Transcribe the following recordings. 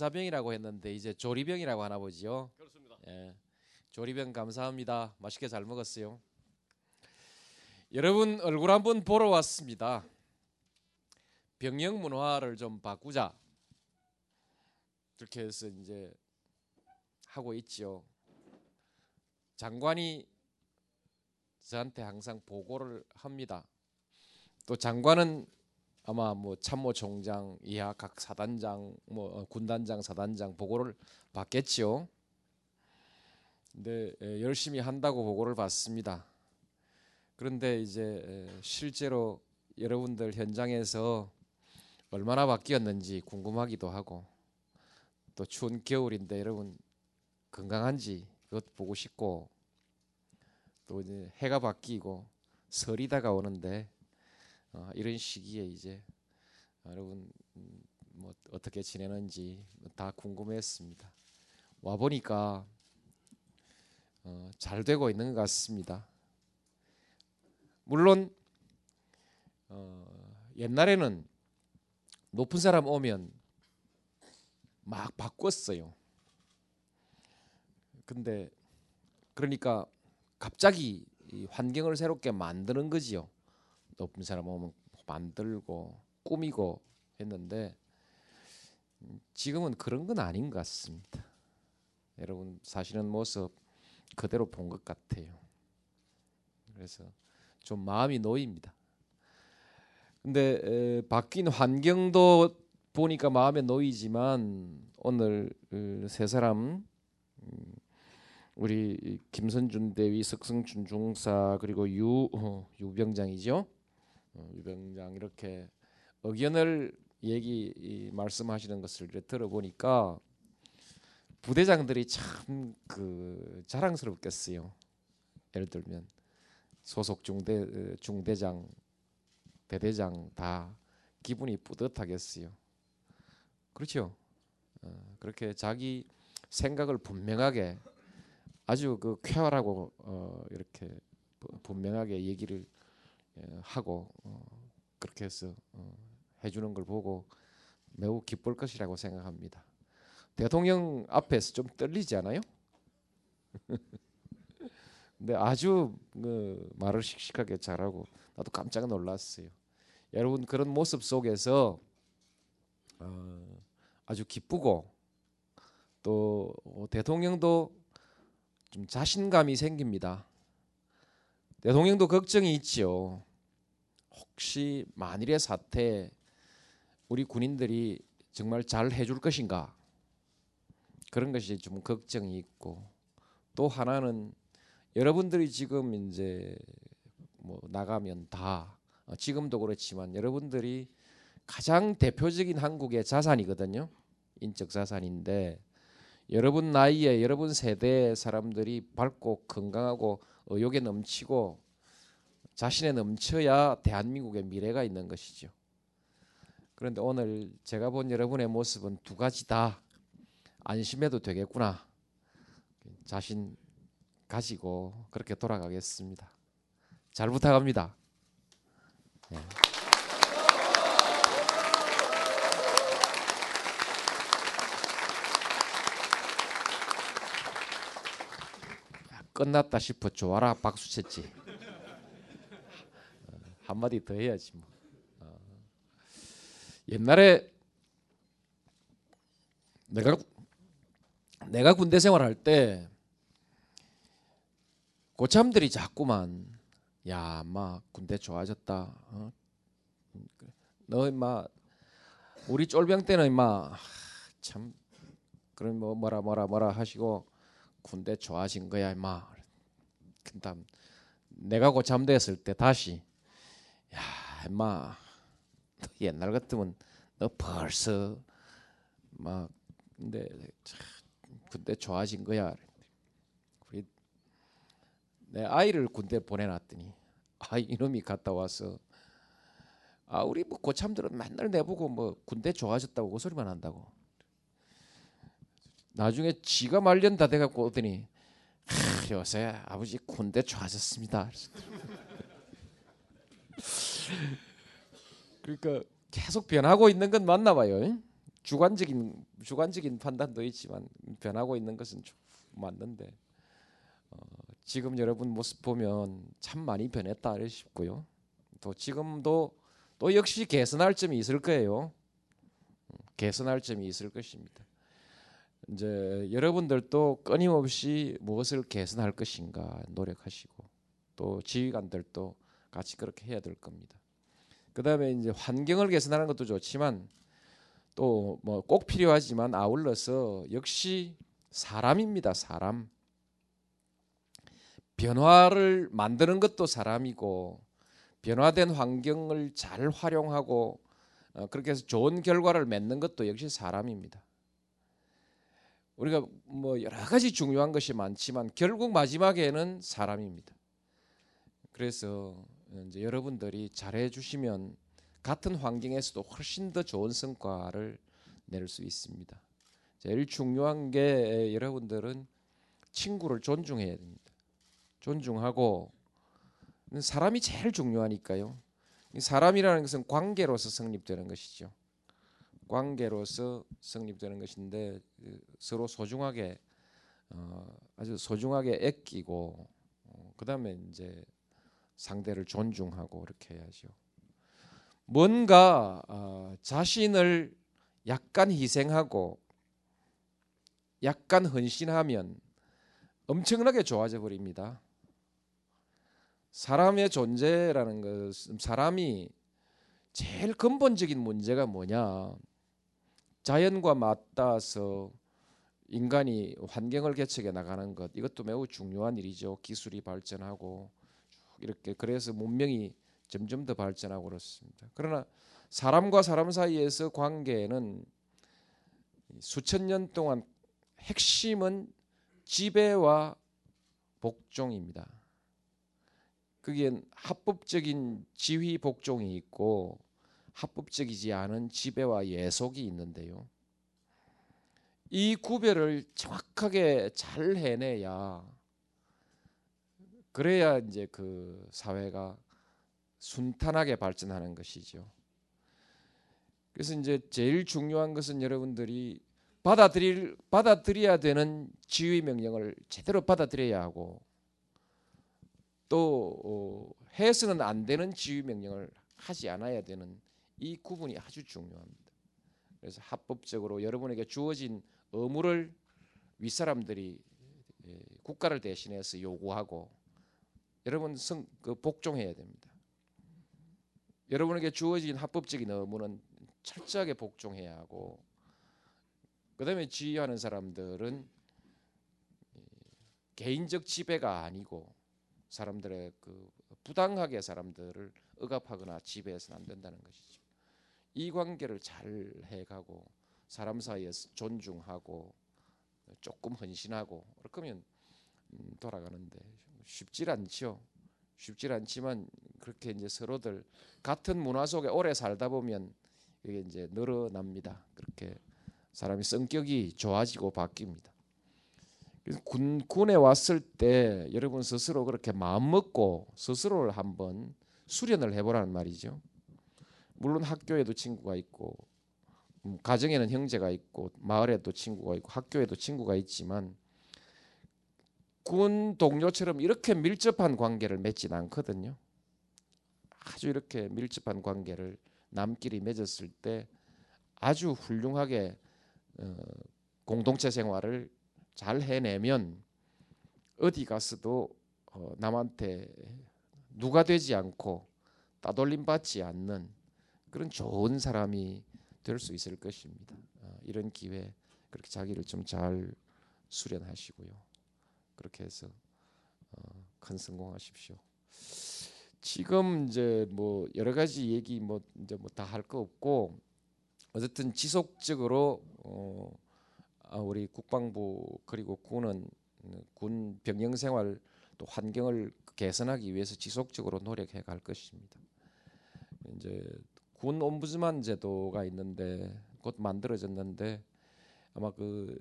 1688-0523 사병이라고 했는데 이제 조리병이라고 하나 보지요. 그렇습니다. 예. 조리병 감사합니다. 맛있게 잘 먹었어요. 여러분 얼굴 한번 보러 왔습니다. 병영 문화를 좀 바꾸자. 그렇게 해서 이제 하고 있지요. 장관이 저한테 항상 보고를 합니다. 또 장관은 아마 뭐 참모총장 이하 각 사단장 뭐 어, 군단장 사단장 보고를 받겠지요. 근데 에, 열심히 한다고 보고를 받습니다. 그런데 이제 에, 실제로 여러분들 현장에서 얼마나 바뀌었는지 궁금하기도 하고 또 추운 겨울인데 여러분 건강한지 그것 보고 싶고 또 이제 해가 바뀌고 설이 다가오는데 어, 이런 시기에 이제 여러분 음, 뭐 어떻게 지내는지 다 궁금했습니다. 와 보니까 어, 잘 되고 있는 것 같습니다. 물론 어, 옛날에는 높은 사람 오면 막 바꿨어요. 근데 그러니까 갑자기 이 환경을 새롭게 만드는 거지요. 높은 사람 오면 만들고 꾸미고 했는데 음, 지금은 그런 건 아닌 것 같습니다. 여러분 사시는 모습 그대로 본 것 같아요. 그래서 좀 마음이 놓입니다. 근데 에, 바뀐 환경도 보니까 마음에 놓이지만 오늘 그 세 사람 음, 우리 김선준 대위, 석승준 중사 그리고 유 어, 유병장이죠. 어, 유병장 이렇게 의견을 얘기 이, 말씀하시는 것을 들어보니까 부대장들이 참 그 자랑스럽겠어요. 예를 들면 소속 중대 어, 중대장, 대대장 다 기분이 뿌듯하겠어요. 그렇죠. 어, 그렇게 자기 생각을 분명하게 아주 그 쾌활하고 어, 이렇게 부- 분명하게 얘기를 예, 하고 어, 그렇게 해서 어, 해주는 걸 보고 매우 기쁠 것이라고 생각합니다. 대통령 앞에서 좀 떨리지 않아요? 근데 아주 그 말을 씩씩하게 잘하고 나도 깜짝 놀랐어요. 여러분 그런 모습 속에서 어, 아주 기쁘고 또 어, 대통령도 좀 자신감이 생깁니다. 대통령도 걱정이 있지요. 혹시 만일의 사태 우리 군인들이 정말 잘 해줄 것인가 그런 것이 좀 걱정이 있고 또 하나는 여러분들이 지금 이제 뭐 나가면 다 어, 지금도 그렇지만 여러분들이 가장 대표적인 한국의 자산이거든요. 인적 자산인데 여러분 나이에 여러분 세대의 사람들이 밝고 건강하고 의욕에 넘치고 자신에 넘쳐야 대한민국의 미래가 있는 것이죠. 그런데 오늘 제가 본 여러분의 모습은 두 가지 다 안심해도 되겠구나. 자신 가지고 그렇게 돌아가겠습니다. 잘 부탁합니다. 네. 끝났다 싶어 좋아라 박수 쳤지. 어, 한마디 더 해야지 뭐. 어. 옛날에 내가 내가 군대 생활할 때 고참들이 자꾸만 야, 마 군대 좋아졌다. 어? 너 임마 우리 쫄병 때는 임마 참 그런 뭐 뭐라 뭐라 뭐라 하시고 군대 좋아진 거야 임마. 그다음 내가 고참됐을 때 다시 야 임마 너 옛날 같으면 너 벌써 막 근데 참 군대 좋아진 거야. 우리 내 아이를 군대 보내놨더니 아 이놈이 갔다 와서 아 우리 뭐 고참들은 맨날 내보고 뭐 군대 좋아졌다고 그 소리만 한다고. 나중에 지가 말년 다 돼갖고 오더니 하, 요새 아버지 군대 좋아졌습니다. 그러니까 계속 변하고 있는 건 맞나 봐요. 주관적인 주관적인 판단도 있지만 변하고 있는 것은 좀 맞는데 어, 지금 여러분 모습 보면 참 많이 변했다 싶고요. 또 지금도 또 역시 개선할 점이 있을 거예요. 음, 개선할 점이 있을 것입니다. 이제 여러분들도 끊임없이 무엇을 개선할 것인가 노력하시고 또 지휘관들도 같이 그렇게 해야 될 겁니다. 그다음에 이제 환경을 개선하는 것도 좋지만 또 뭐 꼭 필요하지만 아울러서 역시 사람입니다. 사람. 변화를 만드는 것도 사람이고 변화된 환경을 잘 활용하고 어, 그렇게 해서 좋은 결과를 맺는 것도 역시 사람입니다. 우리가 뭐 여러 가지 중요한 것이 많지만 결국 마지막에는 사람입니다. 그래서 이제 여러분들이 잘해 주시면 같은 환경에서도 훨씬 더 좋은 성과를 낼 수 있습니다. 제일 중요한 게 여러분들은 친구를 존중해야 됩니다. 존중하고 사람이 제일 중요하니까요. 사람이라는 것은 관계로서 성립되는 것이죠. 관계로서 성립되는 것인데 서로 소중하게 어, 아주 소중하게 아끼고 어, 그 다음에 이제 상대를 존중하고 이렇게 해야죠. 뭔가 어, 자신을 약간 희생하고 약간 헌신하면 엄청나게 좋아져 버립니다. 사람의 존재라는 것은 사람이 제일 근본적인 문제가 뭐냐? 자연과 맞닿아서 인간이 환경을 개척해 나가는 것 이것도 매우 중요한 일이죠. 기술이 발전하고 이렇게 그래서 문명이 점점 더 발전하고 그렇습니다. 그러나 사람과 사람 사이에서 관계는 수천 년 동안 핵심은 지배와 복종입니다. 거기엔 합법적인 지휘 복종이 있고 합법적이지 않은 지배와 예속이 있는데요. 이 구별을 정확하게 잘 해내야 그래야 이제 그 사회가 순탄하게 발전하는 것이죠. 그래서 이제 제일 중요한 것은 여러분들이 받아들일 받아들여야 되는 지휘 명령을 제대로 받아들여야 하고 또 어, 해서는 안 되는 지휘 명령을 하지 않아야 되는 이 구분이 아주 중요합니다. 그래서 합법적으로 여러분에게 주어진 의무를 윗사람들이 예, 국가를 대신해서 요구하고 여러분 성, 그 복종해야 됩니다. 여러분에게 주어진 합법적인 의무는 철저하게 복종해야 하고 그다음에 지휘하는 사람들은 개인적 지배가 아니고 사람들의 그 부당하게 사람들을 억압하거나 지배해서는 안 된다는 것이죠. 이 관계를 잘 해가고 사람 사이에서 존중하고 조금 헌신하고 그러면 음, 돌아가는데 쉽질 않죠. 쉽질 않지만 그렇게 이제 서로들 같은 문화 속에 오래 살다 보면 이게 이제 늘어납니다. 그렇게 사람이 성격이 좋아지고 바뀝니다. 군, 군에 왔을 때 여러분 스스로 그렇게 마음 먹고 스스로를 한번 수련을 해보라는 말이죠. 물론 학교에도 친구가 있고 음, 가정에는 형제가 있고 마을에도 친구가 있고 학교에도 친구가 있지만 군 동료처럼 이렇게 밀접한 관계를 맺진 않거든요. 아주 이렇게 밀접한 관계를 남끼리 맺었을 때 아주 훌륭하게 어, 공동체 생활을 잘 해내면 어디 가서도 어, 남한테 누가 되지 않고 따돌림 받지 않는 그런 좋은 사람이 될 수 있을 것입니다. 어, 이런 기회 그렇게 자기를 좀 잘 수련하시고요. 그렇게 해서 어, 큰 성공하십시오. 지금 이제 뭐 여러 가지 얘기 뭐 이제 뭐 다 할 거 없고 어쨌든 지속적으로 어 아, 우리 국방부 그리고 군은 군 병영 생활 또 환경을 개선하기 위해서 지속적으로 노력해 갈 것입니다. 이제 군 옴부즈만 제도가 있는데 곧 만들어졌는데 아마 그군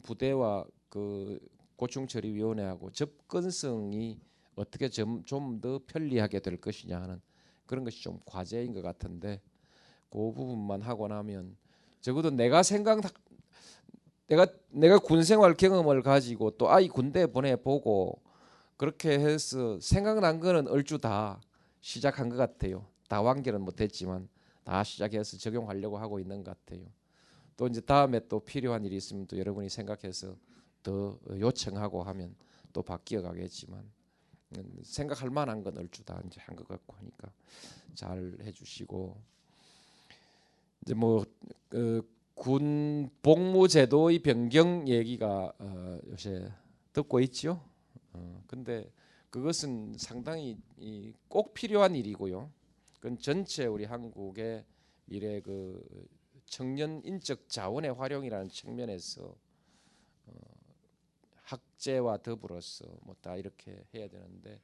부대와 그 고충 처리 위원회하고 접근성이 어떻게 좀 더 편리하게 될 것이냐 하는 그런 것이 좀 과제인 것 같은데 그 부분만 하고 나면 적어도 내가 생각 내가 내가 군 생활 경험을 가지고 또 아이 군대 보내 보고 그렇게 해서 생각난 거는 얼추 다 시작한 것 같아요. 다 완결은 못했지만 다 시작해서 적용하려고 하고 있는 것 같아요. 또 이제 다음에 또 필요한 일이 있으면 또 여러분이 생각해서 더 요청하고 하면 또 바뀌어 가겠지만 음, 생각할 만한 건 얼추 다 이제 한 것 같고 하니까 잘 해주시고 이제 뭐군 그 복무제도의 변경 얘기가 어, 요새 듣고 있죠. 어, 근데 그것은 상당히 꼭 필요한 일이고요. 그건 전체 우리 한국의 미래 그 청년 인적 자원의 활용이라는 측면에서 어, 학제와 더불어서 뭐 다 이렇게 해야 되는데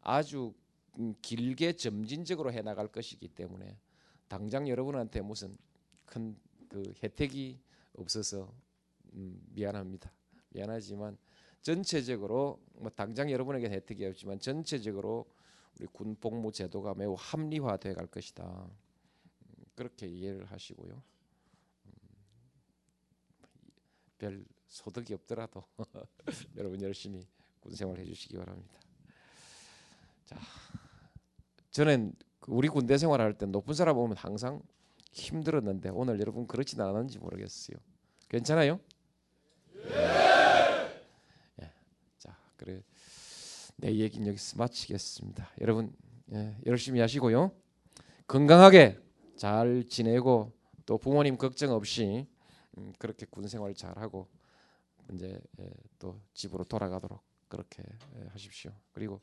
아주 음, 길게 점진적으로 해 나갈 것이기 때문에 당장 여러분한테 무슨 큰 그 혜택이 없어서 음, 미안합니다. 미안하지만 전체적으로 뭐 당장 여러분에게 혜택이 없지만 전체적으로 우리 군 복무 제도가 매우 합리화돼 갈 것이다. 음, 그렇게 이해를 하시고요. 음, 별 소득이 없더라도 여러분 열심히 군 생활 해주시기 바랍니다. 자, 저는 그 우리 군대 생활할 때 높은 사람 보면 항상 힘들었는데 오늘 여러분 그렇진 않았는지 모르겠어요. 괜찮아요? 예. 자, 그래 내 얘기는 여기서 마치겠습니다. 여러분 예, 열심히 하시고요. 건강하게 잘 지내고 또 부모님 걱정 없이 음, 그렇게 군 생활 잘하고 이제 예, 또 집으로 돌아가도록 그렇게 예, 하십시오. 그리고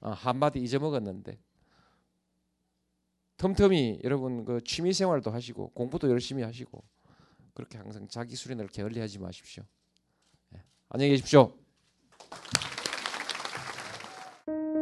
아, 한마디 잊어먹었는데 틈틈이 여러분 그 취미 생활도 하시고 공부도 열심히 하시고 그렇게 항상 자기 수련을 게을리하지 마십시오. 예. 안녕히 계십시오.